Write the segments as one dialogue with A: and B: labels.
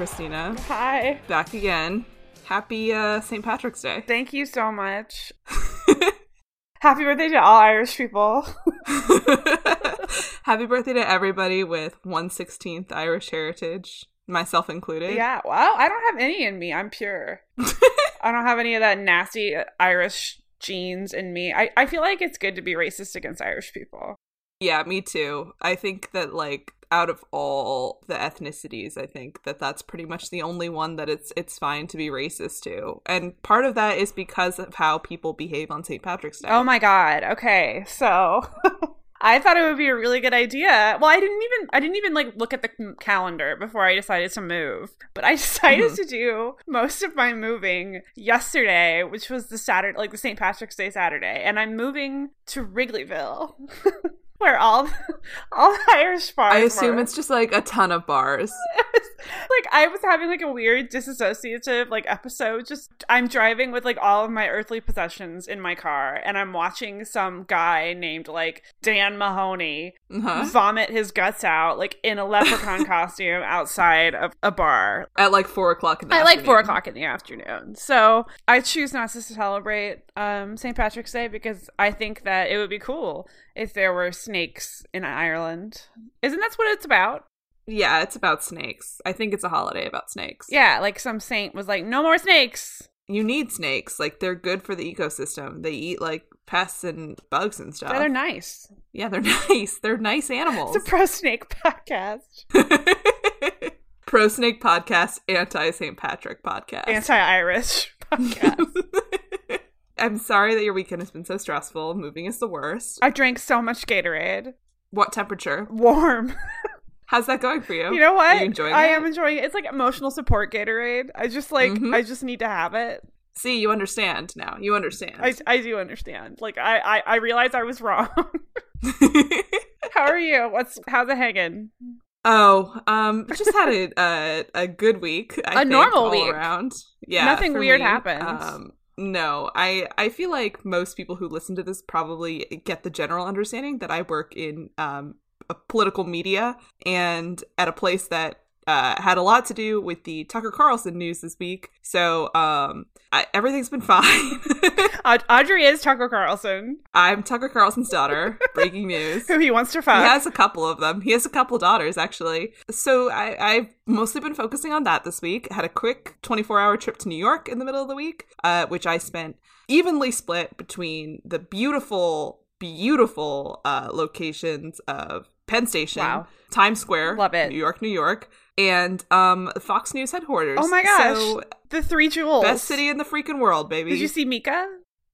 A: Christina.
B: Hi.
A: Back again. Happy uh, St. Patrick's Day.
B: Thank you so much. Happy birthday to all Irish people.
A: Happy birthday to everybody with 116th Irish heritage, myself included.
B: yeah, well, I don't have any in me. I'm pure. I don't have any of that nasty Irish genes in me. I, I feel like it's good to be racist against Irish people.
A: Yeah, me too. I think that, like, out of all the ethnicities, I think that that's pretty much the only one that it's it's fine to be racist to. And part of that is because of how people behave on St. Patrick's Day.
B: Oh my god. Okay. So I thought it would be a really good idea. Well, I didn't even I didn't even like look at the calendar before I decided to move. But I decided
A: Mhm.
B: to do most of my moving yesterday, which was the Saturday like the St. Patrick's Day Saturday, and I'm moving to Wrigleyville. Where all all the Irish bars
A: I assume
B: were.
A: it's just like a ton of bars.
B: like I was having like a weird disassociative like episode. Just I'm driving with like all of my earthly possessions in my car, and I'm watching some guy named like Dan Mahoney
A: Uh-huh.
B: vomit his guts out like in a leprechaun costume outside of a bar.
A: At like four o'clock in the
B: I like four o'clock in the afternoon, so I choose not to celebrate um, St. Patrick's Day because I think that it would be cool if there were snakes in Ireland. Isn't that what it's about?
A: Yeah, it's about snakes. I think it's a holiday about snakes.
B: Yeah, like some saint was like, "No more snakes."
A: You need snakes. Like they're good for the ecosystem. They eat like pests and bugs and stuff.
B: Yeah, they're nice.
A: yeah, they're nice. They're nice animals.
B: It's a pro snake podcast,
A: Pro Snake podcast, anti St. Patrick podcast.
B: anti Irish podcast.
A: I'm sorry that your weekend has been so stressful. Moving is the worst.
B: I drank so much Gatorade,
A: What temperature?
B: warm.
A: How's that going for you?
B: You know what?
A: You enjoying
B: I
A: it?
B: am enjoying it. It's like emotional support Gatorade. I just like
A: Mhm.
B: I just need to have it.
A: See, you understand now. You understand.
B: I, I do understand. Like I I, I realize I was wrong. How are you? What's how's it hanging?
A: Oh, um, I just had a a, a good week. I
B: A
A: think,
B: normal week.
A: around. Yeah,
B: Nothing weird
A: me.
B: happened.
A: Um, no, I I feel like most people who listen to this probably get the general understanding that I work in um a political media and at a place that uh, had a lot to do with the Tucker Carlson news this week. So um, I, everything's been fine.
B: Audrey is Tucker Carlson,
A: I'm Tucker Carlson's daughter. Breaking news.
B: who he wants to
A: find.
B: He
A: has a couple of them. He has a couple daughters, actually. So I, I've mostly been focusing on that this week. Had a quick 24 hour trip to New York in the middle of the week, uh, which I spent evenly split between the beautiful, beautiful uh, locations of Penn Station,
B: Wow.
A: Times Square,
B: Love it.
A: New York, New York, and um, Fox News headquarters.
B: Oh my gosh.
A: So,
B: the three jewels.
A: best city in the freaking world, baby.
B: Did you see Mika?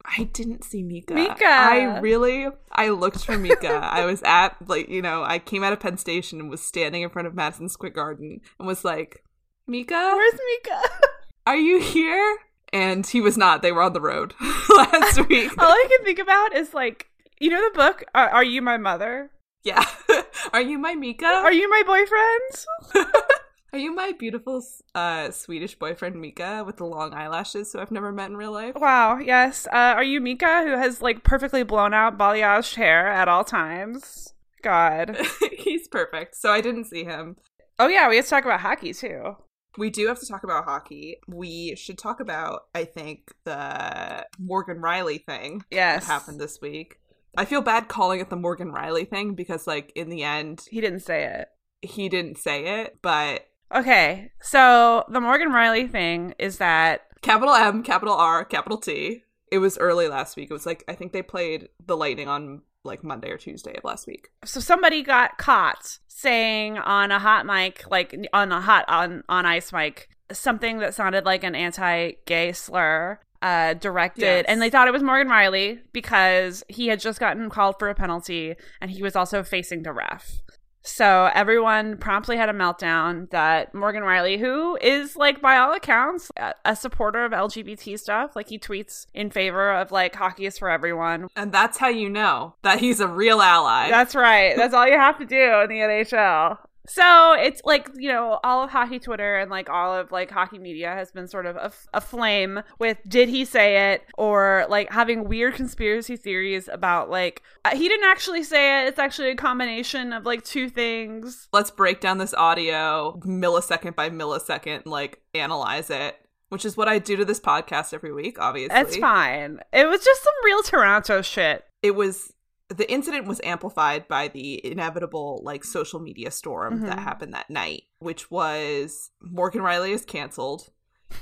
A: I didn't see Mika.
B: Mika!
A: I really, I looked for Mika. I was at, like, you know, I came out of Penn Station and was standing in front of Madison Square Garden and was like, Mika,
B: Where's Mika?
A: are you here? And he was not. They were on the road last week.
B: All I can think about is like, you know the book, Are You My Mother?
A: Yeah. are you my Mika?
B: Are you my boyfriend?
A: Are you my beautiful uh, Swedish boyfriend Mika with the long eyelashes who I've never met in real life?
B: Wow, yes. Uh, are you Mika who has like perfectly blown out balayaged hair at all times? God.
A: He's perfect. So I didn't see him.
B: Oh yeah, we have to talk about hockey too.
A: We do have to talk about hockey. We should talk about, I think, the Morgan Rielly thing
B: Yes.
A: that happened this week. I feel bad calling it the Morgan Rielly thing because, like, in the end,
B: He didn't say it.
A: he didn't say it, but
B: Okay, so the Morgan Rielly thing is that
A: capital M, capital R, capital T. It was early last week. It was like, I think they played the Lightning on like Monday or Tuesday of last week.
B: so somebody got caught saying on a hot mic, like on a hot on on ice mic, something that sounded like an anti-gay slur. Uh, directed,
A: Yes.
B: and they thought it was Morgan Rielly because he had just gotten called for a penalty, and he was also facing the ref. So everyone promptly had a meltdown that Morgan Rielly, who is like by all accounts a, a supporter of LGBT stuff, like he tweets in favor of like hockey is for everyone.
A: And that's how you know that he's a real ally.
B: That's right. That's all you have to do in the NHL. So it's like, you know, all of hockey Twitter and like all of like hockey media has been sort of af- aflame with did he say it or like having weird conspiracy theories about like uh, he didn't actually say it. It's actually a combination of like two things.
A: Let's break down this audio millisecond by millisecond, and, like analyze it, which is what I do to this podcast every week, obviously.
B: It's fine. It was just some real Toronto shit.
A: It was the incident was amplified by the inevitable like social media storm that
B: Mhm.
A: happened that night, which was Morgan Rielly is canceled.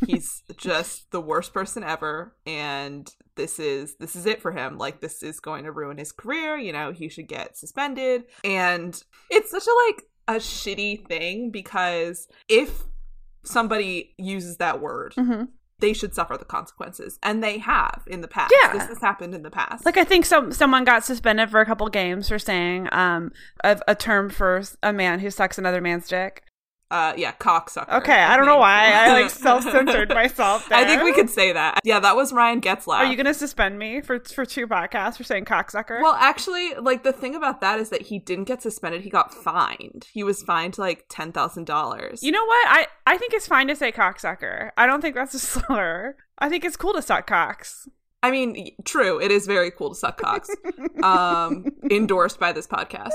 A: He's just the worst person ever and this is this is it for him. Like this is going to ruin his career, you know, he should get suspended. And it's such a like a shitty thing because if somebody uses that word,
B: Mm-hmm.
A: They should suffer the consequences. And they have in the past.
B: Yeah.
A: This has happened in the past.
B: Like I think some someone got suspended for a couple games for saying um a, a term for a man who sucks another man's dick.
A: Uh, yeah, cocksucker.
B: Okay, I don't know why I like self-censored myself. There.
A: I think we could say that. Yeah, that was Ryan Getzlaf.
B: Are you going to suspend me for for two podcasts for saying cocksucker?
A: Well, actually, like the thing about that is that he didn't get suspended. He got fined. He was fined like ten thousand dollars.
B: you know what? I I think it's fine to say cocksucker. I don't think that's a slur. I think it's cool to suck cocks.
A: I mean, true. It is very cool to suck cocks. um, endorsed by this podcast.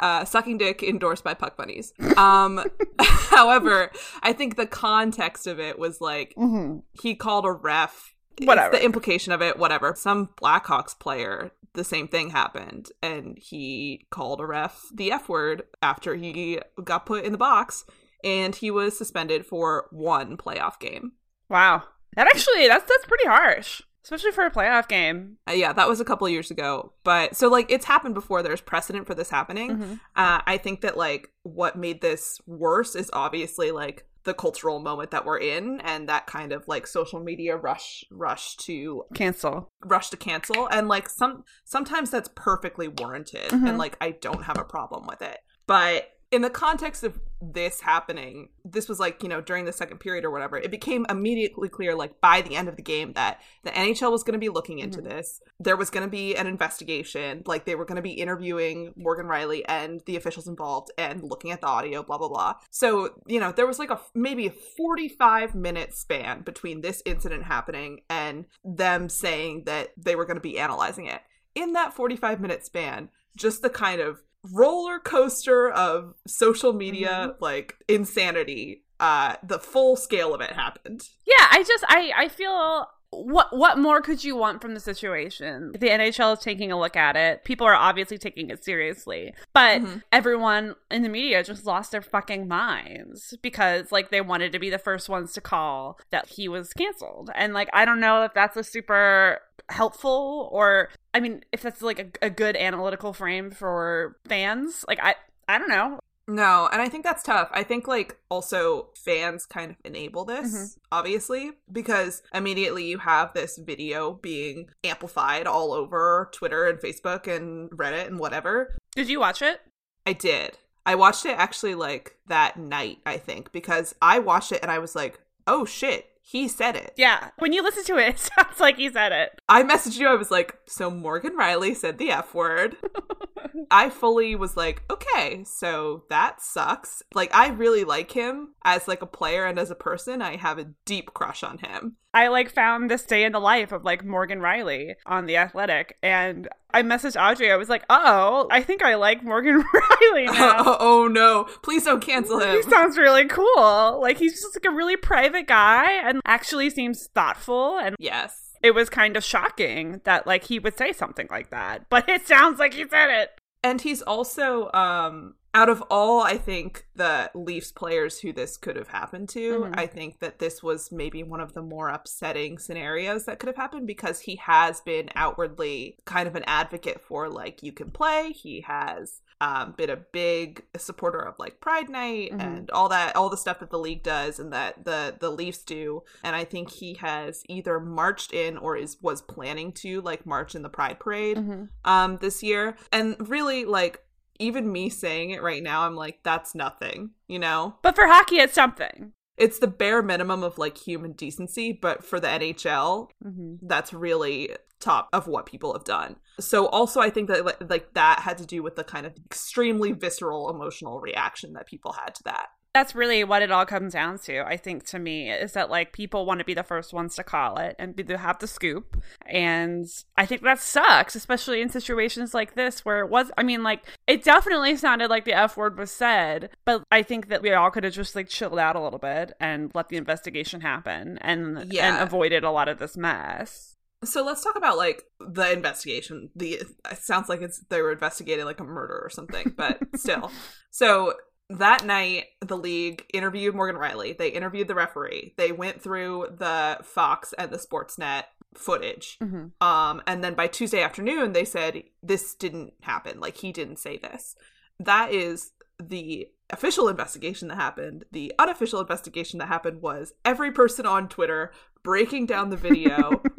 A: Uh, sucking dick endorsed by Puck Bunnies. Um, however, I think the context of it was like
B: Mm-hmm.
A: he called a ref. It's
B: Whatever.
A: the implication of it, whatever. Some Blackhawks player, the same thing happened, and he called a ref the F word after he got put in the box, and he was suspended for one playoff game.
B: Wow, that actually that's that's pretty harsh, especially for a playoff game.
A: Uh, yeah, that was a couple years ago. But so like it's happened before. There's precedent for this happening.
B: Mhm.
A: Uh, I think that like what made this worse is obviously like the cultural moment that we're in and that kind of like social media rush rush to
B: Cancel.
A: rush to cancel and like some sometimes that's perfectly warranted
B: Mhm.
A: and like I don't have a problem with it. But in the context of this happening, this was like, you know, during the second period or whatever, it became immediately clear, like by the end of the game, that the NHL was going to be looking into
B: Mhm.
A: this. There was going to be an investigation. Like they were going to be interviewing Morgan Rielly and the officials involved and looking at the audio, blah, blah, blah. So, you know, there was like a maybe a 45 minute span between this incident happening and them saying that they were going to be analyzing it. In that 45 minute span, just the kind of roller coaster of social media like insanity uh the full scale of it happened
B: Yeah, I just I I feel what what more could you want from the situation? The NHL is taking a look at it. People are obviously taking it seriously. But
A: Mhm.
B: everyone in the media just lost their fucking minds because like they wanted to be the first ones to call that he was canceled. And like I don't know if that's a super helpful or I mean if that's like a, a good analytical frame for fans. Like I I don't know.
A: no and i think that's tough i think like also fans kind of enable this
B: Mhm.
A: obviously because immediately you have this video being amplified all over twitter and facebook and reddit and whatever
B: Did you watch it?
A: i did i watched it actually like that night i think because i watched it and i was like oh shit he said it
B: Yeah. When you listen to it, it sounds like he said it.
A: I messaged you. I was like, so Morgan Rielly said the F word. I fully was like, okay, so that sucks. Like, I really like him as like a player and as a person. I have a deep crush on him.
B: I like found this day in the life of like Morgan Rielly on The Athletic, and I messaged Audrey. I was like, "Oh, I think I like Morgan Rielly now."
A: oh, oh, no! Please don't cancel him.
B: He sounds really cool. Like he's just like a really private guy, and actually seems thoughtful. And
A: yes,
B: it was kind of shocking that like he would say something like that, but it sounds like he said it.
A: And he's also um out of all I think the Leafs players who this could have happened to,
B: Mhm.
A: I think that this was maybe one of the more upsetting scenarios that could have happened because he has been outwardly kind of an advocate for like you can play. He has um, been a big supporter of like Pride Night
B: Mhm.
A: and all that, all the stuff that the league does and that the the Leafs do. And I think he has either marched in or is was planning to like march in the Pride Parade um this year and really like even me saying it right now i'm like that's nothing you know
B: But for hockey, it's something.
A: it's the bare minimum of like human decency but for the nhl
B: Mm-hmm.
A: that's really top of what people have done so also i think that like, like that had to do with the kind of extremely visceral emotional reaction that people had to that
B: That's really what it all comes down to, I think, to me, is that like people want to be the first ones to call it and be, to have the scoop. And I think that sucks, especially in situations like this where it was, I mean, like, it definitely sounded like the F word was said, but I think that we all could have just like chilled out a little bit and let the investigation happen and,
A: Yeah.
B: and avoided a lot of this mess.
A: so let's talk about like the investigation the it sounds like it's they were investigating like a murder or something but still so that night the league interviewed morgan rielly. They interviewed the referee. They went through the fox and the sportsnet footage.
B: Mm-hmm.
A: um and then by tuesday afternoon they said this didn't happen. Like he didn't say this. That is the official investigation that happened. The unofficial investigation that happened was every person on twitter breaking down the video.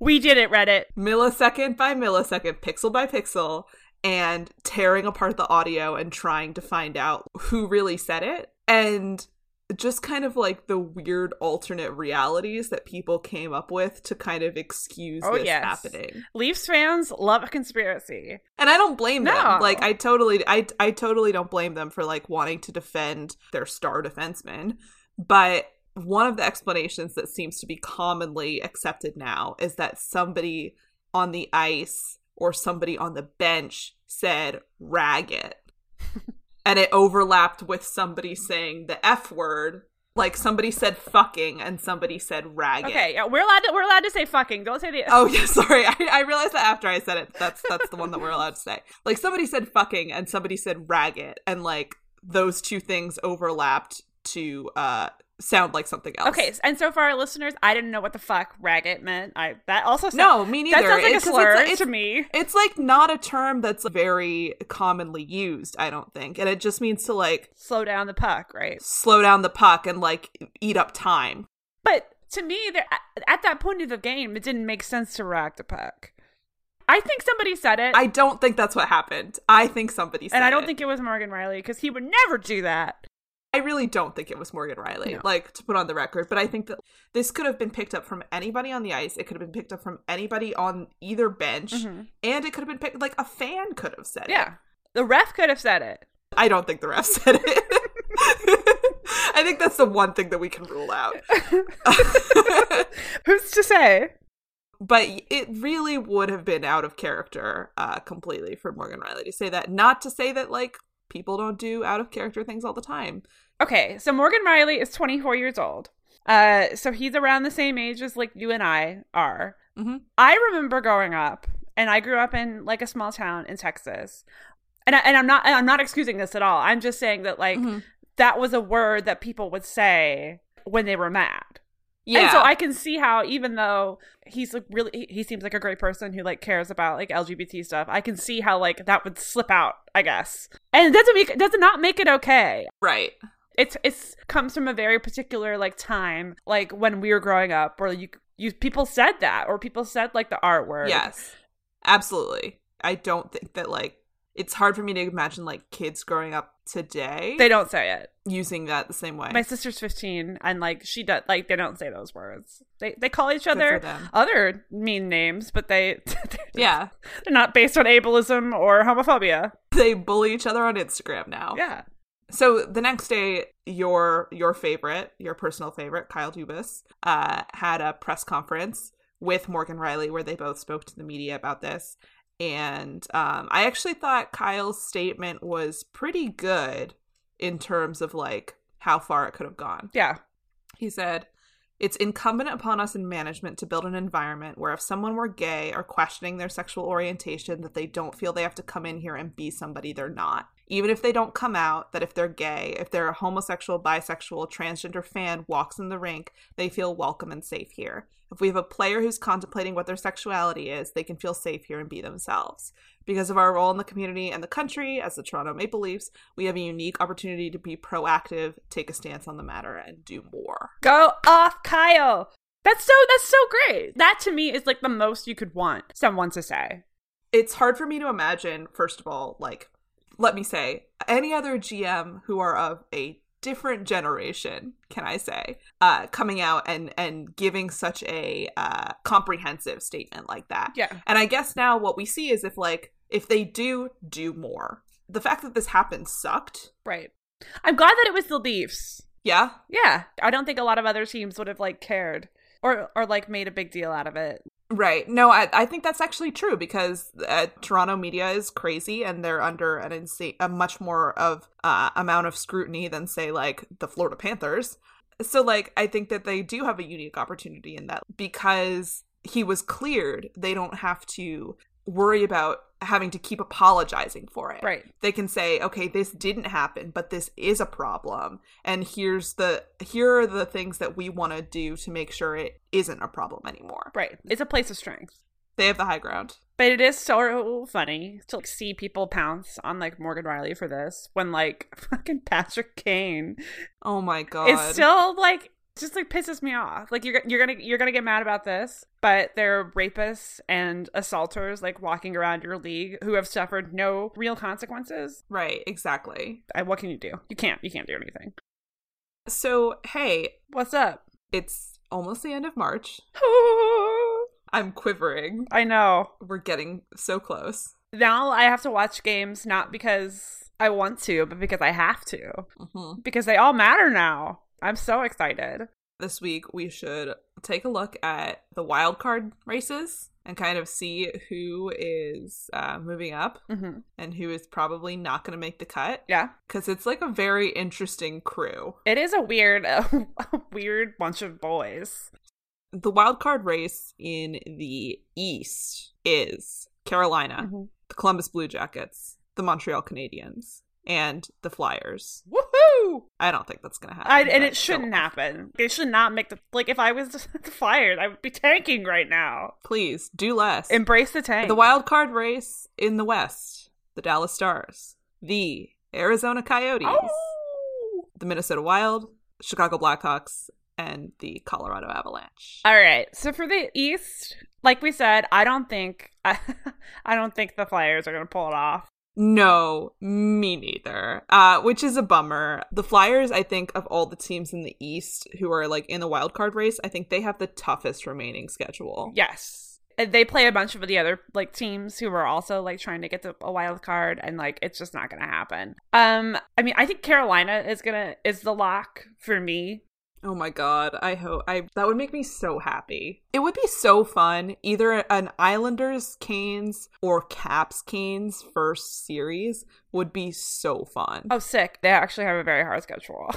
B: We did it, Reddit.
A: millisecond by millisecond, pixel by pixel, and tearing apart the audio and trying to find out who really said it. And just kind of like the weird alternate realities that people came up with to kind of excuse
B: Oh,
A: this
B: yes.
A: happening.
B: Leafs fans love a conspiracy.
A: And I don't blame
B: No.
A: them. Like I totally I I totally don't blame them for like wanting to defend their star defenseman. But one of the explanations that seems to be commonly accepted now is that somebody on the ice or somebody on the bench said rag it. and it overlapped with somebody saying the F word. Like somebody said fucking and somebody said rag it.
B: Okay, yeah, we're allowed to we're allowed to say fucking. Don't say the
A: Oh yeah, sorry. I, I realized that after I said it. That's that's the one that we're allowed to say. Like somebody said fucking and somebody said rag it, and like those two things overlapped to uh sound like something else.
B: Okay, and so for our listeners, I didn't know what the fuck ragged meant. I that also sounds,
A: No, me neither.
B: That sounds like
A: It's-
B: a slur
A: it's,
B: to me.
A: it's like not a term that's very commonly used, I don't think. And it just means to like
B: Slow down the puck, right?
A: slow down the puck and like eat up time.
B: But to me, there at- at that point of the game, it didn't make sense to rag the puck. I think somebody said it,
A: I don't think that's what happened. I think somebody said it.
B: and I don't
A: it.
B: think it was Morgan Rielly because he would never do that.
A: I really don't think it was Morgan Rielly,
B: No.
A: like to put on the record, but I think that this could have been picked up from anybody on the ice. It could have been picked up from anybody on either bench,
B: Mhm.
A: and it could have been picked like a fan could have said it.
B: Yeah, the ref could have said it.
A: I don't think the ref said it. I think that's the one thing that we can rule out.
B: Who's to say?
A: but it really would have been out of character uh completely for Morgan Rielly to say that. Not to say that like people don't do out of character things all the time.
B: Okay, so Morgan Rielly is 24 years old. Uh, so he's around the same age as like you and I are.
A: Mhm.
B: I remember growing up, and I grew up in like a small town in Texas, and I, and I'm not I'm not excusing this at all. I'm just saying that like
A: Mhm.
B: that was a word that people would say when they were mad.
A: Yeah.
B: And so I can see how even though he's like really he- seems like a great person who like cares about like LGBT stuff, I can see how like that would slip out, I guess. And it doesn't make it does not make it okay
A: right.
B: it's it's comes from a very particular like time like when we were growing up where you you people said that or people said like the art word
A: Yes. Absolutely. I don't think that like it's hard for me to imagine like kids growing up today.
B: they don't say it
A: using that the same way.
B: My sister's 15 and like she does like they don't say those words. They they call each other other mean names, but they
A: yeah,
B: they're not based on ableism or homophobia.
A: they bully each other on Instagram now.
B: Yeah.
A: So the next day, your your favorite, your personal favorite, Kyle Dubas, uh, had a press conference with Morgan Rielly where they both spoke to the media about this. And um, I actually thought Kyle's statement was pretty good in terms of like how far it could have gone.
B: Yeah.
A: He said, It's incumbent upon us in management to build an environment where if someone were gay or questioning their sexual orientation, that they don't feel they have to come in here and be somebody they're not. Even if they don't come out, that if they're gay, if they're a homosexual, bisexual, transgender fan walks in the rink, they feel welcome and safe here. If we have a player who's contemplating what their sexuality is, they can feel safe here and be themselves. Because of our role in the community and the country as the Toronto Maple Leafs, we have a unique opportunity to be proactive, take a stance on the matter, and do more.
B: Go off, Kyle. That's so that's so great. That to me is like the most you could want someone to say.
A: It's hard for me to imagine, first of all, like, let me say, any other GM who are of a different generation, can I say, uh, coming out and and giving such a uh, comprehensive statement like that.
B: Yeah.
A: And I guess now what we see is if like if they do do more, the fact that this happened sucked.
B: Right. I'm glad that it was the Leafs.
A: Yeah,
B: Yeah. I don't think a lot of other teams would have like cared or or like made a big deal out of it.
A: Right. No, I, I think that's actually true because uh, Toronto media is crazy and they're under an insane, a much more of uh, amount of scrutiny than say like the Florida Panthers. So like I think that they do have a unique opportunity in that because he was cleared, they don't have to worry about having to keep apologizing for it.
B: Right.
A: They can say, okay, this didn't happen, but this is a problem, and here's the here are the things that we want to do to make sure it isn't a problem anymore.
B: Right. It's a place of strength.
A: They have the high ground.
B: But it is so funny to like, see people pounce on like Morgan Rielly for this when like fucking Patrick Kane
A: Oh my god.
B: It's still like just like pisses me off. Like you're you're gonna you're gonna get mad about this, but there are rapists and assaulters like walking around your league who have suffered no real consequences.
A: right, exactly.
B: I, what can you do? You can't. You can't do anything.
A: So, hey,
B: What's up?
A: it's almost the end of March. I'm quivering.
B: I know.
A: We're getting so close.
B: Now I have to watch games not because I want to, but because I have to.
A: hmm
B: Because they all matter now. I'm so excited.
A: This week, we should take a look at the wild card races and kind of see who is uh, moving up
B: hmm
A: and who is probably not going to make the cut.
B: Yeah.
A: Because it's like a very interesting crew.
B: It is a weird, a weird bunch of boys.
A: The wild card race in the East is Carolina,
B: Mhm.
A: the Columbus Blue Jackets, the Montreal Canadiens, and the Flyers.
B: Woohoo!
A: I don't think that's to happen.
B: I, and it shouldn't happen. They should not make the like. If I was fired, I would be tanking right now.
A: Please do less.
B: Embrace the tank.
A: The wild card race in the West, the Dallas Stars, the Arizona Coyotes,
B: Oh!
A: the Minnesota Wild, Chicago Blackhawks, and the Colorado Avalanche.
B: All right. So for the East, like we said, I don't think I, I don't think the Flyers are going to pull it off.
A: No, me neither. Uh, which is a bummer. The Flyers, I think, of all the teams in the East who are like in the wild card race, I think they have the toughest remaining schedule.
B: Yes. They play a bunch of the other like teams who are also like trying to get to a wild card and like it's just not going to happen. Um I mean, I think Carolina is to is the lock for me.
A: Oh my god, I hope I that would make me so happy. It would be so fun either an Islanders Canes or Caps Canes first series would be so fun.
B: Oh, sick. They actually have a very hard schedule.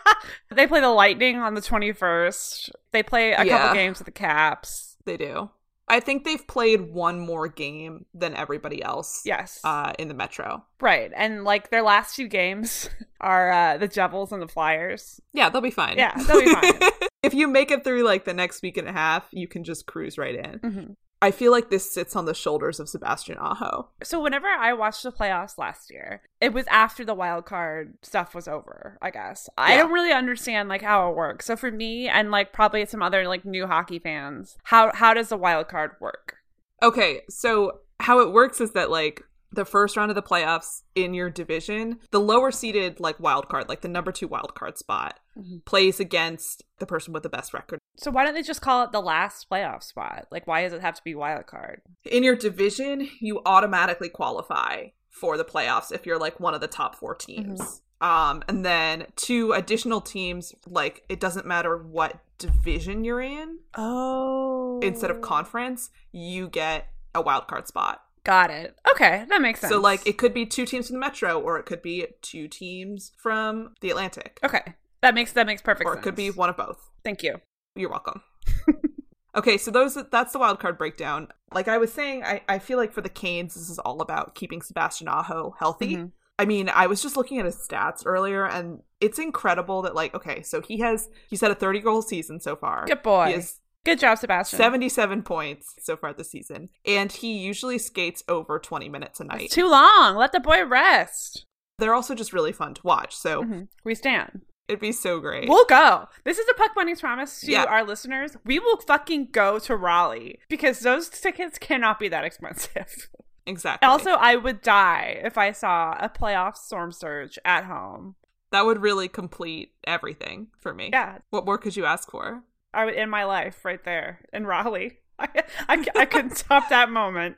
B: they play the Lightning on the 21st. They play a
A: Yeah.
B: couple games with the Caps.
A: They do. I think they've played one more game than everybody else.
B: Yes.
A: Uh, in the Metro.
B: right. And like their last two games are uh, the Devils and the Flyers.
A: Yeah, they'll be fine.
B: Yeah, they'll be fine.
A: if you make it through like the next week and a half, you can just cruise right in.
B: hmm
A: I feel like this sits on the shoulders of Sebastian Aho.
B: So whenever I watched the playoffs last year, it was after the wild card stuff was over, I guess. I don't really understand like how it works. So for me and like probably some other like new hockey fans, how how does the wild card work?
A: Okay, so how it works is that like the first round of the playoffs in your division, the lower seeded like wild card, like the number two wild card spot,
B: Mhm.
A: plays against the person with the best record.
B: So why don't they just call it the last playoff spot? Like, why does it have to be wild card?
A: In your division, you automatically qualify for the playoffs if you're like one of the top four teams. Um, and then two additional teams, like it doesn't matter what division you're in,
B: Oh,
A: instead of conference, you get a wild card spot.
B: Got it. Okay, that makes sense.
A: So like it could be two teams from the Metro, or it could be two teams from the Atlantic,
B: okay, that makes that makes perfect
A: or
B: sense.
A: it could be one of both.
B: Thank you.
A: You're welcome. okay, so those that's the wild card breakdown. Like I was saying, I, I feel like for the Canes, this is all about keeping Sebastian Aho healthy.
B: Mhm.
A: I mean, I was just looking at his stats earlier, and it's incredible that like okay, so he has he's had a 30 goal season so far.
B: Good boy.
A: He has
B: Good job, Sebastian.
A: 77 points so far this season, and he usually skates over 20 minutes a night.
B: It's too long. Let the boy rest.
A: They're also just really fun to watch, so
B: Mhm. We stand.
A: it'd be so great.
B: We'll go. This is a Puck Bunny's promise to
A: Yeah.
B: our listeners. We will fucking go to Raleigh because those tickets cannot be that expensive.
A: exactly.
B: also, I would die if I saw a playoff storm surge at home.
A: that would really complete everything for me.
B: Yeah,
A: What more could you ask for?
B: I would end my life right there in Raleigh. I, I, I couldn't top that moment.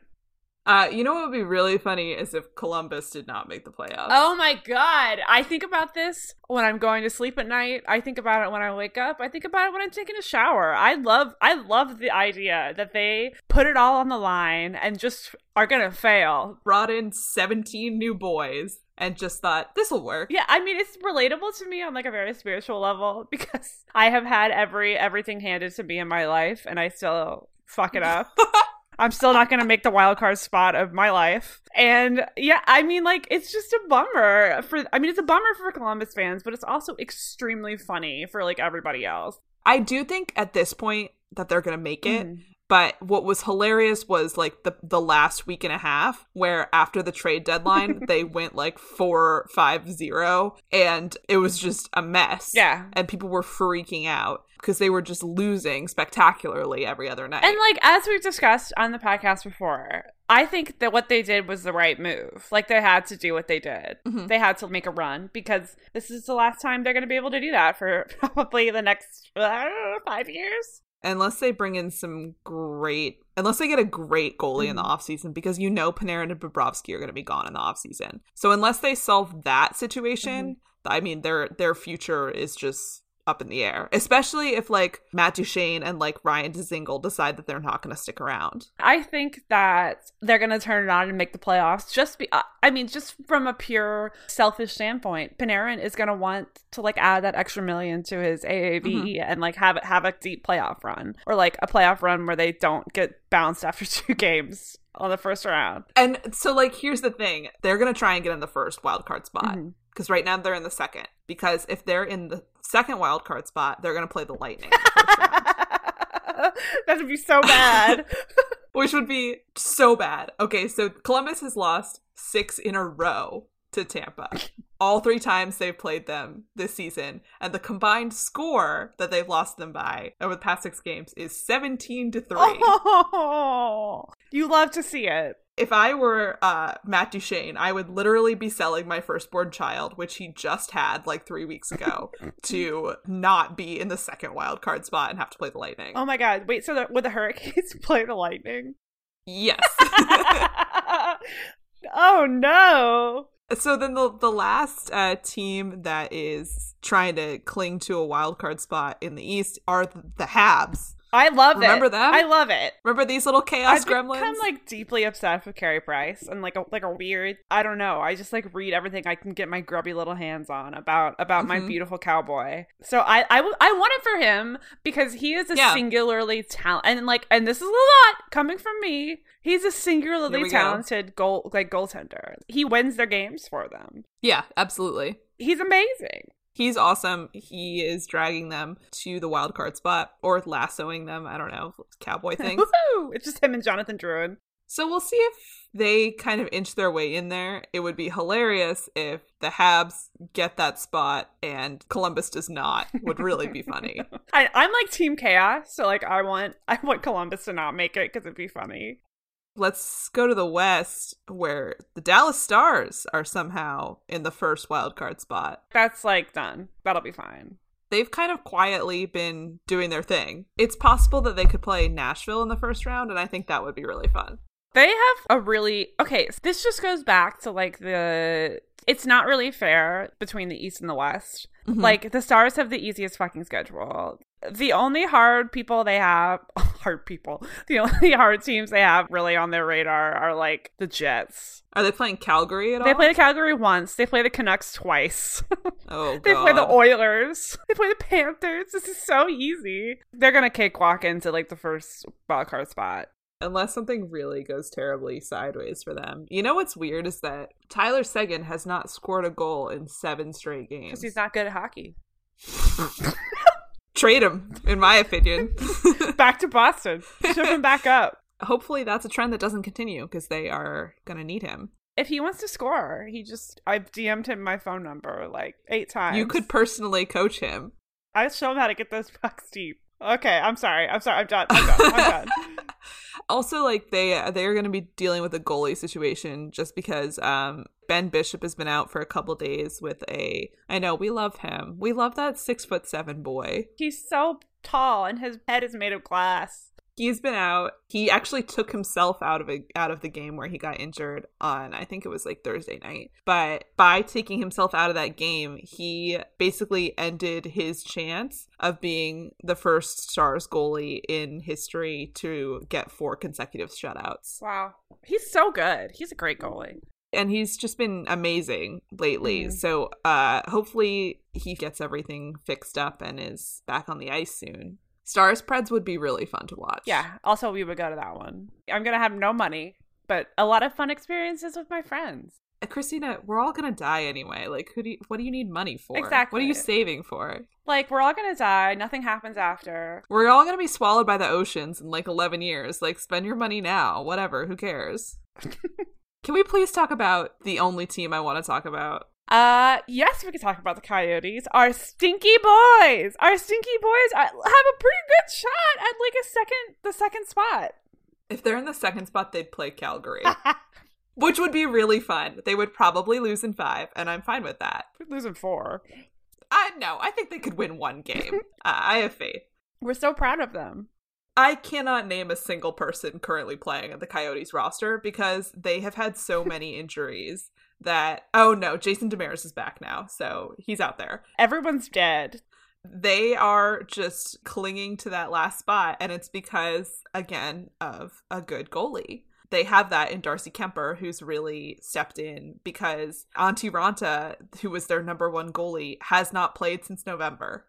A: Uh, you know what would be really funny is if Columbus did not make the playoffs.
B: Oh my god. I think about this when I'm going to sleep at night. I think about it when I wake up. I think about it when I'm taking a shower. I love I love the idea that they put it all on the line and just are going to fail.
A: Brought in 17 new boys and just thought, this will work.
B: Yeah, I mean it's relatable to me on like a very spiritual level because I have had every everything handed to me in my life and I still fuck it up. I'm still not going to make the wild card spot of my life. And yeah, I mean, like, it's just a bummer for, I mean, it's a bummer for Columbus fans, but it's also extremely funny for like everybody else.
A: I do think at this point that they're going to make it.
B: Mhm.
A: But what was hilarious was like the the last week and a half where after the trade deadline they went like four five zero and it was just a mess.
B: Yeah.
A: And people were freaking out because they were just losing spectacularly every other night.
B: And like, as we've discussed on the podcast before, I think that what they did was the right move. Like, they had to do what they did.
A: Mhm.
B: They had to make a run because this is the last time they're going to be able to do that for probably the next uh, five years.
A: Unless they bring in some great unless they get a great goalie in the
B: Mhm.
A: offseason because you know Panarin and Bobrovsky are going to be gone in the offseason. So unless they solve that situation, I mean their their future is just up in the air. Especially if like Matt Duchene and like Ryan Dzingel decide that they're not going to stick around.
B: I think that they're going to turn it on and make the playoffs. Just be, uh, I mean, just from a pure selfish standpoint, Panarin is going to want to like add that extra million to his AAV and like have it have a deep playoff run or like a playoff run where they don't get bounced after two games on the first round.
A: And so like here's the thing, they're going to try and get in the first wild card spot.
B: Mhm.
A: Because right now they're in the second. Because if they're in the second wild card spot, they're going to play the Lightning. the
B: that would be so bad.
A: which would be so bad. Okay, so Columbus has lost six in a row to Tampa. All three times they've played them this season, and the combined score that they've lost them by over the past six games is 17 to 3.
B: oh, you love to see it.
A: If I were uh, Matt Duchene, I would literally be selling my firstborn child, which he just had like three weeks ago, to not be in the second wild card spot and have to play the Lightning.
B: Oh my god! Wait, so the, would the Hurricanes play the Lightning?
A: Yes.
B: oh no!
A: So then the the last uh, team that is trying to cling to a wild card spot in the East are the, the Habs.
B: I love it.
A: Remember them?
B: I love it.
A: Remember these little chaos gremlins?
B: I've
A: gremlins?
B: become like deeply obsessed with Carey Price and like a like a weird. I don't know. I just like read everything I can get my grubby little hands on about about my
A: Mhm.
B: beautiful cowboy. So I I, w- I want it for him because he is a
A: Yeah.
B: singularly talent and like and this is a lot coming from me. He's a singularly
A: we go.
B: talented goal like goaltender. He wins their games for them.
A: yeah, absolutely.
B: He's amazing.
A: He's awesome. He is dragging them to the wild card spot or lassoing them. I don't know, cowboy thing.
B: It's just him and Jonathan Drouin.
A: so we'll see if they kind of inch their way in there. It would be hilarious if the Habs get that spot and Columbus does not. Would really be funny.
B: I, I'm like Team Chaos, so like I want I want Columbus to not make it because it'd be funny.
A: Let's go to the West, where the Dallas Stars are somehow in the first wild card spot.
B: That's like done. That'll be fine.
A: They've kind of quietly been doing their thing. It's possible that they could play Nashville in the first round, and I think that would be really fun.
B: They have a really okay. So this just goes back to like the. It's not really fair between the East and the West.
A: Mhm.
B: Like the Stars have the easiest fucking schedule. The only hard people they have, hard people. The only hard teams they have really on their radar are like the Jets.
A: Are they playing Calgary at all?
B: They play the Calgary once. They play the Canucks twice.
A: Oh,
B: they play the Oilers. They play the Panthers. This is so easy. They're gonna cakewalk into like the first wild card spot.
A: unless something really goes terribly sideways for them. You know what's weird is that Tyler Seguin has not scored a goal in seven straight games.
B: Because he's not good at hockey.
A: Trade him, in my opinion.
B: Back to Boston. Ship him back up.
A: Hopefully, that's a trend that doesn't continue because they are going to need him.
B: If he wants to score, he just I've DM'd him my phone number like eight times.
A: You could personally coach him.
B: I show him how to get those pucks deep. Okay, I'm sorry. I'm sorry. I'm done. I'm done. I'm done.
A: also, like they they are going to be dealing with a goalie situation just because um Ben Bishop has been out for a couple days with a. I know we love him. We love that six foot seven boy.
B: He's so tall and his head is made of glass.
A: He's been out. He actually took himself out of a, out of the game where he got injured on I think it was like Thursday night. But by taking himself out of that game, he basically ended his chance of being the first Stars goalie in history to get four consecutive shutouts.
B: Wow. He's so good. He's a great goalie.
A: And he's just been amazing lately.
B: Mhm.
A: So uh hopefully he gets everything fixed up and is back on the ice soon. Stars Preds would be really fun to watch.
B: Yeah. Also, we would go to that one. I'm gonna have no money, but a lot of fun experiences with my friends.
A: Uh, Christina, we're all gonna die anyway. Like, who do you, what do you need money for?
B: Exactly.
A: What are you saving for?
B: Like we're all gonna die. Nothing happens after.
A: We're all gonna be swallowed by the oceans in like 11 years. Like, spend your money now. Whatever. Who cares? Can we please talk about the only team I want to talk about?
B: Uh, yes, we can talk about the Coyotes. Our stinky boys. Our stinky boys are, have a pretty good shot at like a second, the second spot.
A: If they're in the second spot, they'd play Calgary, which would be really fun. They would probably lose in five, and I'm fine with that.
B: We're losing four.
A: I no, I think they could win one game. uh, I have faith.
B: We're so proud of them.
A: I cannot name a single person currently playing at the Coyotes roster because they have had so many injuries that oh no, Jason Demers is back now, so he's out there.
B: Everyone's dead.
A: They are just clinging to that last spot, and it's because again of a good goalie. They have that in Darcy Kuemper, who's really stepped in because Antti Raanta, who was their number one goalie, has not played since November.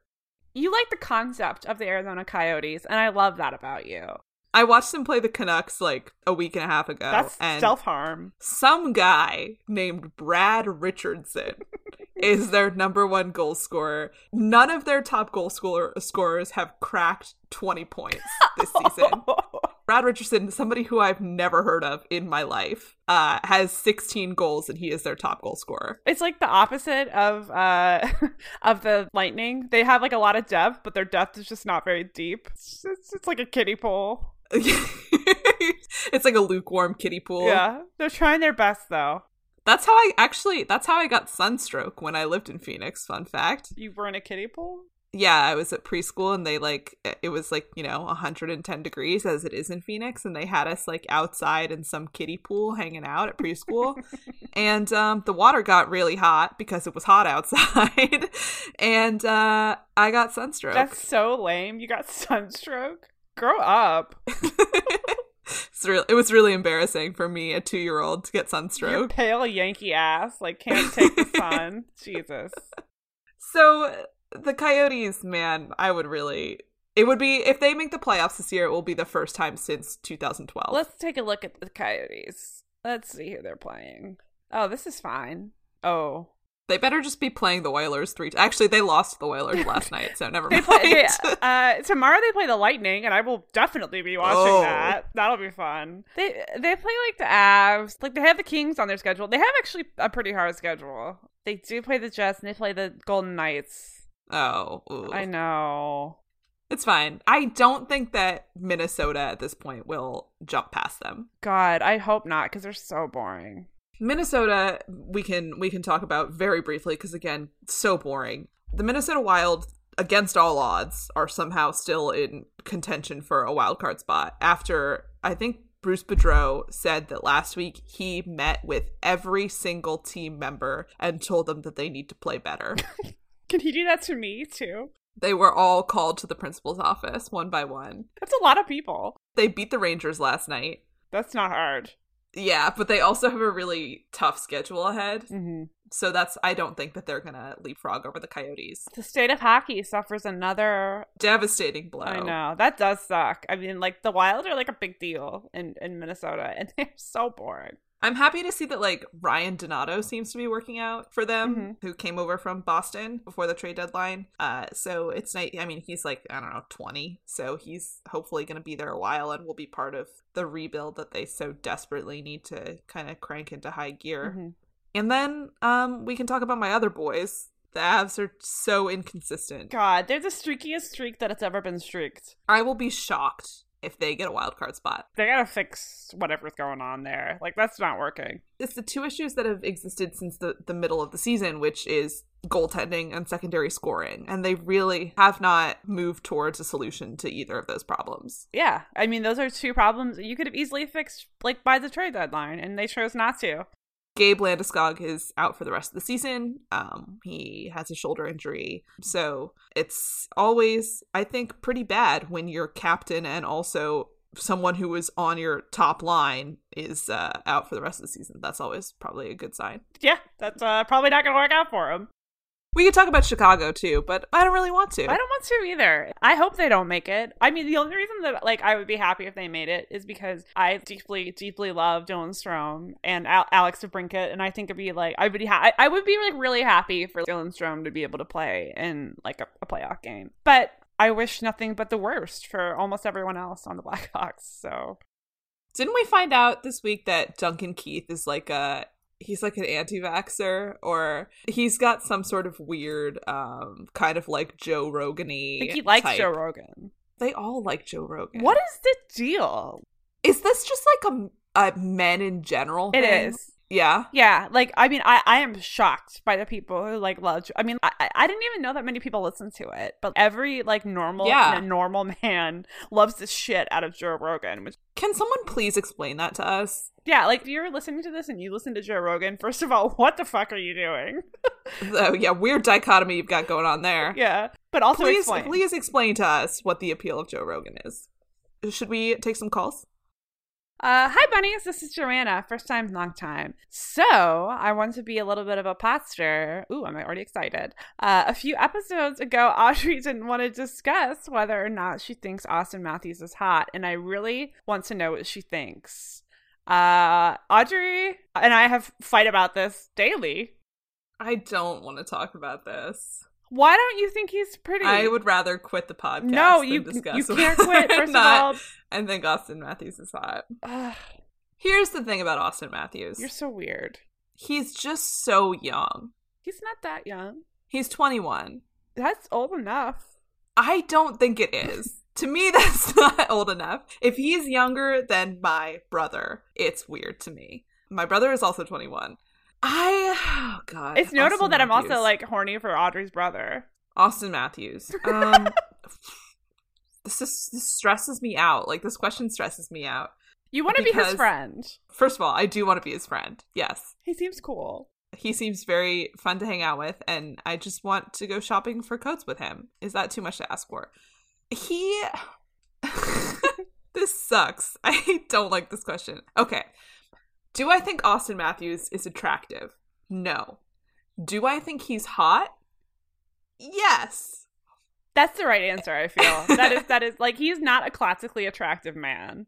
B: You like the concept of the Arizona Coyotes, and I love that about you.
A: I watched them play the Canucks like a week and a half ago.
B: That's
A: and
B: self harm.
A: some guy named Brad Richardson is their number one goal scorer. None of their top goal scorer scorers have cracked 20 points this season. Brad Richardson, somebody who I've never heard of in my life, uh, has 16 goals and he is their top goal scorer.
B: It's like the opposite of uh of the Lightning. They have like a lot of depth, but their depth is just not very deep. It's, it's, it's like a kiddie pool.
A: it's like a lukewarm kiddie pool.
B: Yeah, they're trying their best though.
A: That's how I actually that's how I got sunstroke when I lived in Phoenix, fun fact.
B: You were in a kiddie pool.
A: Yeah, I was at preschool and they like it was like, you know, 110 degrees as it is in Phoenix and they had us like outside in some kiddie pool hanging out at preschool. and um the water got really hot because it was hot outside. and uh I got sunstroke.
B: That's so lame. You got sunstroke. Grow up.
A: it's real it was really embarrassing for me, a 2-year-old, to get
B: Your
A: sunstroke.
B: pale Yankee ass like can't take the sun. Jesus.
A: So the Coyotes, man, I would really it would be if they make the playoffs this year, it will be the first time since 2012.
B: Let's take a look at the Coyotes. Let's see who they're playing. Oh, this is fine. Oh,
A: They better just be playing the Oilers three. Actually, they lost the Oilers last night, so never mind.
B: play. They, uh, tomorrow they play the Lightning, and I will definitely be watching
A: Oh.
B: that. That'll be fun. They they play like the Avs. Like they have the Kings on their schedule. They have actually a pretty hard schedule. They do play the Jets, and they play the Golden Knights.
A: Oh, ooh.
B: I know.
A: It's fine. I don't think that Minnesota at this point will jump past them.
B: God, I hope not because they're so boring.
A: Minnesota we can we can talk about very briefly because again, so boring. The Minnesota Wild against all odds are somehow still in contention for a wild card spot after I think Bruce Boudreau said that last week he met with every single team member and told them that they need to play better.
B: Can he do that to me too?
A: they were all called to the principal's office one by one.
B: That's a lot of people.
A: They beat the Rangers last night.
B: That's not hard.
A: Yeah, but they also have a really tough schedule ahead.
B: Mm-hmm.
A: So that's I don't think that they're gonna leapfrog over the Coyotes.
B: The state of hockey suffers another.
A: Devastating blow.
B: I know that does suck. I mean, like the Wild are like a big deal in in Minnesota, and they're so boring.
A: I'm happy to see that like Ryan Donato seems to be working out for them,
B: Mhm.
A: who came over from Boston before the trade deadline. Uh, so it's nice. I mean, he's like I don't know, 20, so he's hopefully going to be there a while and will be part of the rebuild that they so desperately need to kind of crank into high gear.
B: Mhm.
A: And then um, we can talk about my other boys. The Avs are so inconsistent.
B: God, they're the streakiest streak that it's ever been streaked.
A: I will be shocked if they get a wild card spot.
B: They gotta fix whatever's going on there. Like that's not working.
A: it's the two issues that have existed since the, the middle of the season, which is goaltending and secondary scoring. And they really have not moved towards a solution to either of those problems.
B: Yeah, I mean those are two problems you could have easily fixed like by the trade deadline, and they chose not to.
A: Gabe Landeskog is out for the rest of the season. Um, he has a shoulder injury. So it's always, I think, pretty bad when your captain and also someone who is on your top line is uh, out for the rest of the season. That's always probably a good sign.
B: Yeah, that's uh, probably not gonna work out for them.
A: We could talk about Chicago too, but I don't really want to.
B: I don't want to either. I hope they don't make it. I mean, the only reason that like I would be happy if they made it is because I deeply, deeply love Dylan Strome and Al- Alex DeBrincat, and I think it'd be like I would be ha- I I would be like really happy for Dylan Strome to be able to play in like a, a playoff game. But I wish nothing but the worst for almost everyone else on the Blackhawks. So
A: Didn't we find out this week that Duncan Keith is like a he's like an anti-vaxer or he's got some sort of weird um kind of like Joe Rogan-y
B: I think he likes
A: type.
B: Joe Rogan.
A: They all like Joe Rogan.
B: What is the deal?
A: is this just like a, a men in general
B: It
A: thing?
B: is.
A: Yeah.
B: Yeah, like I mean, I I am shocked by the people who like love. I mean, I I- didn't even know that many people listen to it, but every like normal
A: Yeah.
B: normal man loves the shit out of Joe Rogan. Which
A: Can someone please explain that to us?
B: yeah, like if you're listening to this and you listen to Joe Rogan, first of all, what the fuck are you doing?
A: Oh yeah, weird dichotomy you've got going on there.
B: yeah, but also
A: please,
B: explain.
A: please explain to us what the appeal of Joe Rogan is. Should we take some calls?
B: Uh, hi, bunnies. This is Joanna. First time, long time. So, I want to be a little bit of a potster. Ooh, I'm already excited. Uh, a few episodes ago, Audrey didn't want to discuss whether or not she thinks Auston Matthews is hot, and I really want to know what she thinks. Uh, Audrey and I have fight about this daily.
A: I don't want to talk about this.
B: Why don't you think he's pretty?
A: I would rather quit the podcast.
B: No, you
A: discuss
B: you can't quit. First of
A: not
B: all,
A: I think Auston Matthews is hot.
B: Ugh,
A: Here's the thing about Auston Matthews.
B: you're so weird.
A: He's just so young.
B: He's not that young.
A: He's 21.
B: That's old enough.
A: I don't think it is. to me, that's not old enough. If he's younger than my brother, it's weird to me. My brother is also 21. I, oh God.
B: It's notable
A: Austin
B: that I'm also like horny for Audrey's brother.
A: Auston Matthews. Um, this is, this stresses me out. Like, this question stresses me out.
B: You want to be his friend.
A: First of all, I do want to be his friend. Yes.
B: He seems cool.
A: He seems very fun to hang out with, and I just want to go shopping for coats with him. Is that too much to ask for? He. this sucks. I don't like this question. Okay. Do I think Auston Matthews is attractive? No. Do I think he's hot? Yes.
B: That's the right answer, I feel. that is that is like he's not a classically attractive man.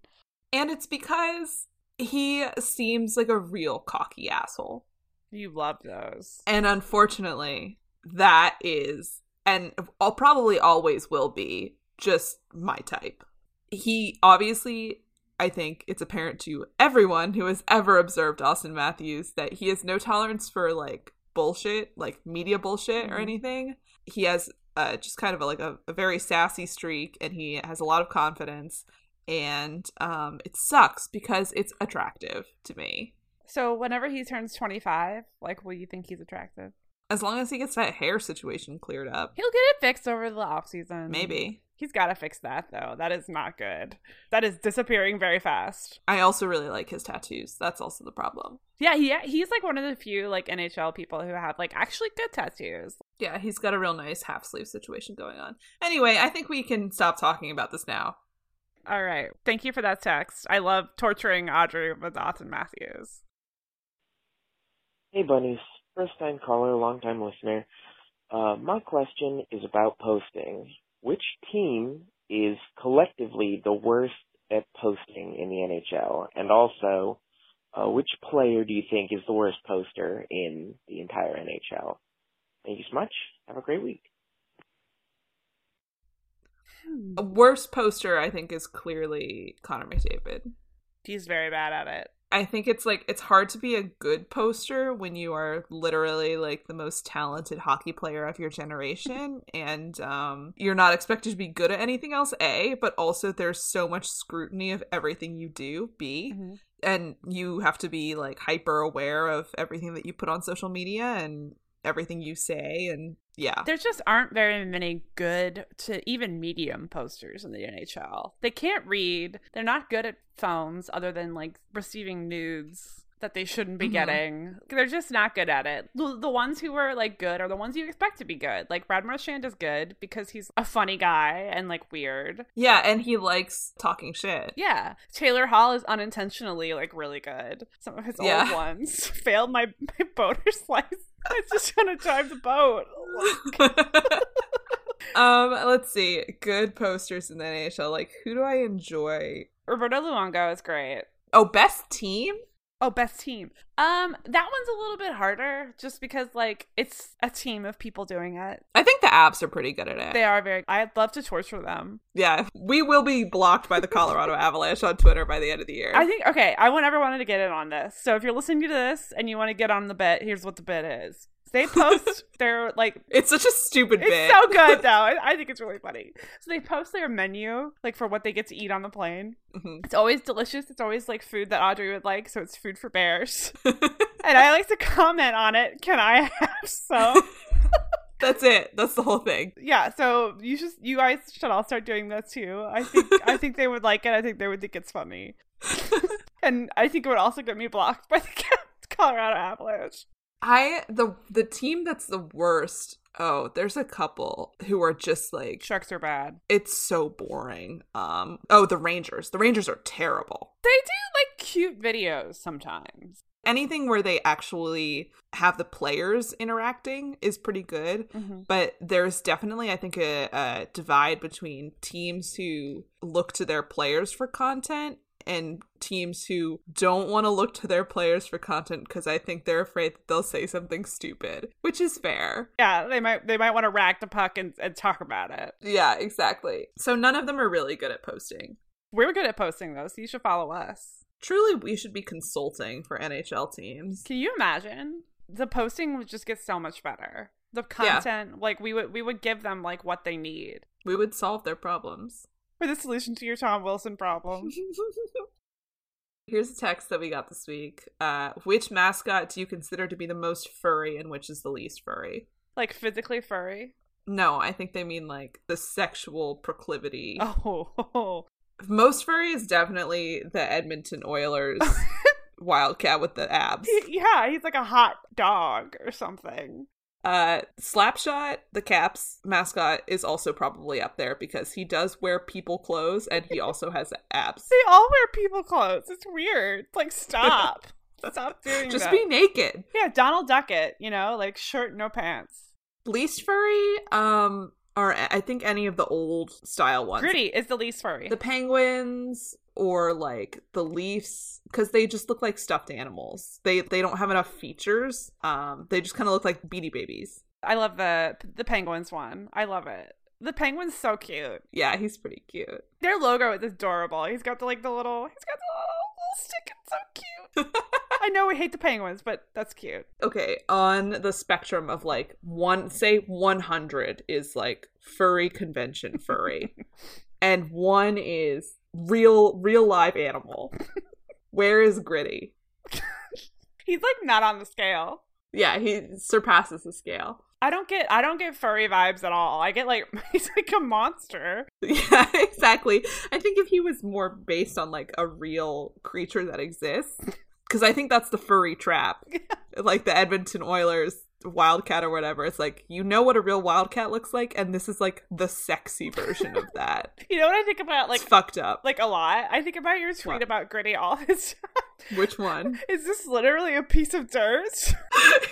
A: And it's because he seems like a real cocky asshole.
B: You love those.
A: And unfortunately, that is, and I'll probably always will be, just my type. He obviously, I think it's apparent to everyone who has ever observed Auston Matthews that he has no tolerance for like bullshit, like media bullshit or
B: Mhm.
A: anything. He has uh, just kind of a, like a, a very sassy streak, and he has a lot of confidence. And um, it sucks because it's attractive to me.
B: So whenever he turns 25, like, will you think he's attractive?
A: As long as he gets that hair situation cleared up,
B: He'll get it fixed over the off season.
A: maybe.
B: He's got to fix that though. That is not good. That is disappearing very fast.
A: I also really like his tattoos. That's also the problem.
B: Yeah, he he's like one of the few like NHL people who have like actually good tattoos.
A: Yeah, he's got a real nice half sleeve situation going on. Anyway, I think we can stop talking about this now.
B: All right. Thank you for that text. I love torturing Audrey with Auston Matthews.
C: Hey, bunnies. First time caller, long time listener. Uh, my question is about posting. Which team is collectively the worst at posting in the NHL? And also, uh, which player do you think is the worst poster in the entire NHL? Thank you so much. Have a great week.
A: A worst poster, I think, is clearly Connor McDavid.
B: He's very bad at it.
A: I think it's like it's hard to be a good poster when you are literally like the most talented hockey player of your generation and um you're not expected to be good at anything else A, but also there's so much scrutiny of everything you do B.
B: Mm-hmm.
A: And you have to be like hyper aware of everything that you put on social media and everything you say and yeah.
B: There just aren't very many good to even medium posters in the NHL. They can't read. They're not good at phones other than like receiving nudes that they shouldn't be
A: Mhm.
B: getting. They're just not good at it. The, the ones who are like good are the ones you expect to be good. Like Brad Marchand is good because he's a funny guy and like weird.
A: Yeah, and he likes talking shit.
B: Yeah. Taylor Hall is unintentionally like really good. Some of his
A: Yeah.
B: old ones failed my, my boater slice. I just want to drive the boat.
A: um, let's see. Good posters in the NHL. Like, who do I enjoy?
B: Roberto Luongo is great.
A: Oh, best team?
B: Oh, best team. Um, that one's a little bit harder just because like it's a team of people doing it.
A: I think the Avs are pretty good at it.
B: They are very I'd love to torture them.
A: yeah, we will be blocked by the Colorado Avalanche on Twitter by the end of the year.
B: I think okay, I want everyone to get in on this. So if you're listening to this and you want to get on the bit, here's what the bit is. They post their like
A: it's such a stupid bit.
B: It's so good though. I, I think it's really funny. So they post their menu, like for what they get to eat on the plane.
A: Mhm.
B: It's always delicious. It's always like food that Audrey would like. So it's food for bears. and I like to comment on it. Can I have some?
A: That's it. That's the whole thing.
B: yeah. So you just you guys should all start doing that too. I think I think they would like it. I think they would think it's funny. and I think it would also get me blocked by the Colorado Avalanche.
A: I the the team that's the worst. Oh, there's a couple who are just like
B: Sharks are bad.
A: it's so boring. Um oh, the Rangers. The Rangers are terrible.
B: They do like cute videos sometimes.
A: Anything where they actually have the players interacting is pretty good.
B: Mhm.
A: but there's definitely i think a, a divide between teams who look to their players for content and teams who don't want to look to their players for content because i think they're afraid that they'll say something stupid which is fair
B: Yeah, they might they might want to rack the puck and, and talk about it.
A: yeah exactly so none of them are really good at posting
B: We're good at posting though, so you should follow us.
A: truly we should be consulting for nhl teams
B: Can you imagine? The posting would just get so much better. The
A: Yeah.
B: content, like we would we would give them like what they need.
A: we would solve their problems
B: For the solution to your Tom Wilson problem.
A: Here's a text that we got this week. Uh, which mascot do you consider to be the most furry and which is the least furry?
B: like physically furry.
A: No, I think they mean like the sexual proclivity.
B: Oh.
A: Most furry is definitely the Edmonton Oilers wildcat with the abs.
B: yeah, he's like a hot dog or something.
A: Uh, Slapshot, the Caps mascot, is also probably up there because he does wear people clothes and he also has abs.
B: They all wear people clothes. It's weird. It's like stop. Stop doing
A: Just
B: that.
A: be naked.
B: Yeah, Donald Duckett, you know, like shirt, no pants.
A: Least furry, um, are I think any of the old style ones.
B: Gritty is the least furry.
A: the penguins or like the leafs because they just look like stuffed animals they they don't have enough features um they just kind of look like beanie babies
B: I love the the penguins one. I love it. The penguin's so cute.
A: yeah he's pretty cute
B: Their logo is adorable. He's got the like the little he's got the little, little stick. It's so cute. I know we hate the penguins, but that's cute.
A: Okay, on the spectrum of like one, say 100 is like furry convention furry, and one is real, real live animal. Where is Gritty?
B: He's like not on the scale.
A: Yeah, he surpasses the scale.
B: I don't get I don't get furry vibes at all. I get like he's like a monster.
A: Yeah, exactly. I think if he was more based on like a real creature that exists, because I think that's the furry trap, like the Edmonton Oilers wildcat or whatever. It's like you know what a real wildcat looks like, and this is like the sexy version of that.
B: You know what I think about like
A: it's fucked up.
B: like a lot? I think about your tweet
A: What?
B: about Gritty all this time.
A: Which one?
B: Is this literally a piece of dirt?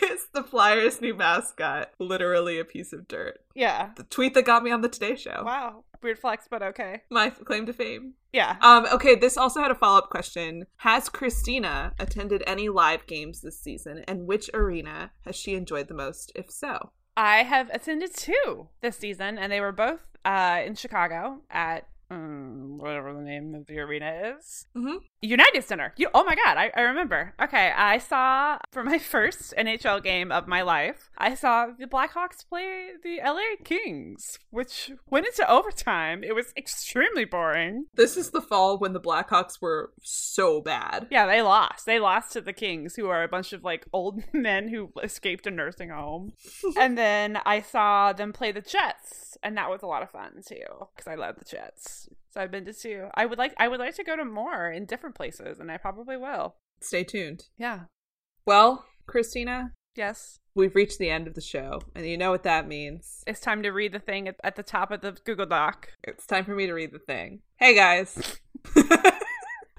A: it's the Flyers' new mascot. Literally a piece of dirt.
B: yeah.
A: The tweet that got me on the Today Show.
B: Wow. Weird flex, but okay.
A: My claim to fame.
B: Yeah.
A: Um, okay, this also had a follow up question. Has Christina attended any live games this season, and which arena has she enjoyed the most, if so?
B: I have attended two this season, and they were both uh, in Chicago at um, whatever the name of the arena is.
A: Mhm.
B: United Center. You, oh my God, I, I remember. Okay, I saw for my first NHL game of my life, I saw the Blackhawks play the LA Kings, which went into overtime. It was extremely boring.
A: This is the fall when the Blackhawks were so bad.
B: Yeah, they lost. They lost to the Kings, who are a bunch of like old men who escaped a nursing home. and then I saw them play the Jets, and that was a lot of fun too, because I love the Jets. So I've been to two. I would like I would like to go to more in different places, and I probably will.
A: Stay tuned.
B: Yeah.
A: Well, Christina,
B: Yes.
A: we've reached the end of the show, and you know what that means.
B: It's time to read the thing at, at the top of the Google Doc.
A: It's time for me to read the thing. Hey guys.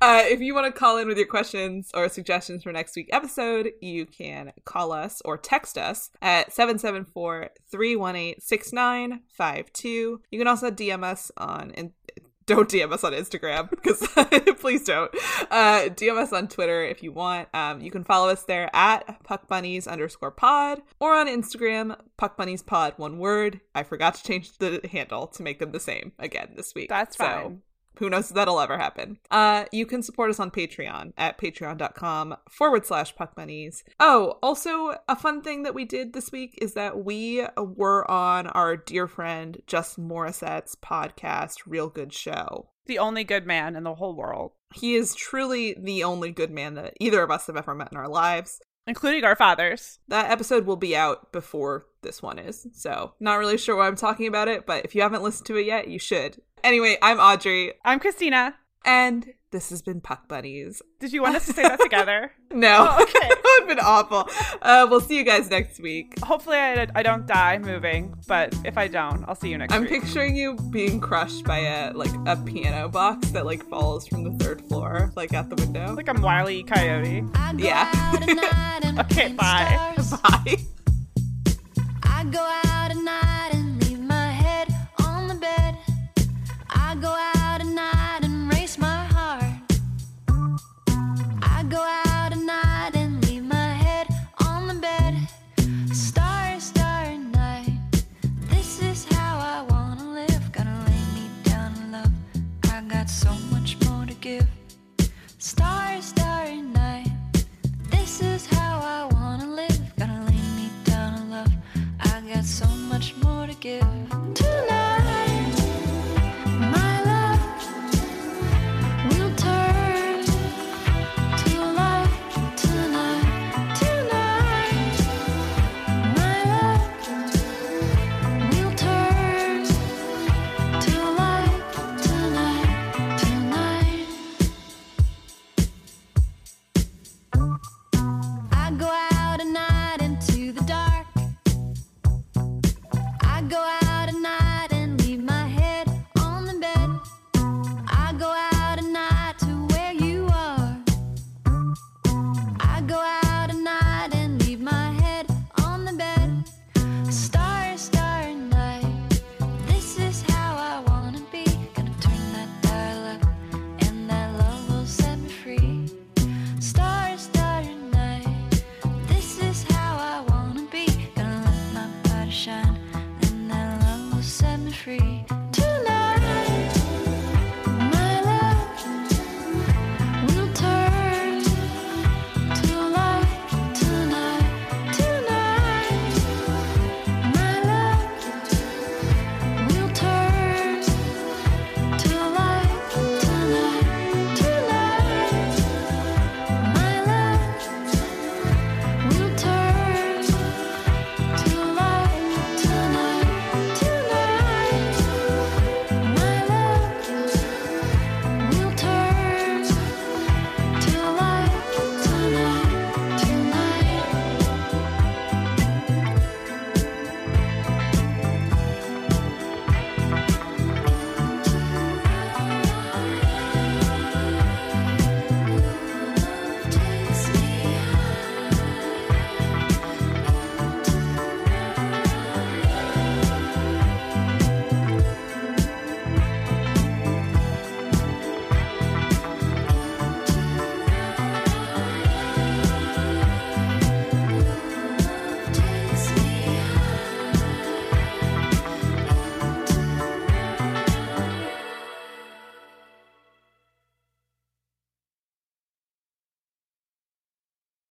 A: Uh, if you want to call in with your questions or suggestions for next week's episode, you can call us or text us at 774-318-6952. You can also DM us on don't DM us on Instagram because please don't. Uh, DM us on Twitter if you want. Um, you can follow us there at puckbunnies underscore pod or on Instagram, puckbunnies pod, one word. I forgot to change the handle to make them the same again this week.
B: That's
A: So,
B: fine.
A: Who knows if that'll ever happen. Uh, you can support us on Patreon at patreon.com forward slash puckbunnies. Oh, also a fun thing that we did this week is that we were on our dear friend Justin Morissette's podcast, Real Good Show.
B: The only good man in the whole world,
A: He is truly the only good man that either of us have ever met in our lives.
B: including our fathers.
A: That episode will be out before this one is, so not really sure why I'm talking about it, but if you haven't listened to it yet, you should. Anyway, I'm Audrey,
B: I'm Christina.
A: and this has been Puck Bunnies.
B: Did you want us to say that together?
A: No.
B: Oh, okay.
A: that would have been awful. Uh, we'll see you guys next week.
B: Hopefully, I, I don't die moving, but if I don't, I'll see you next week.
A: I'm
B: week.
A: picturing you being crushed by a like a piano box that like falls from the third floor, like out the window.
B: like I'm Wiley Coyote.
A: Yeah.
B: Okay, bye.
A: Bye.
D: I go out go out. free.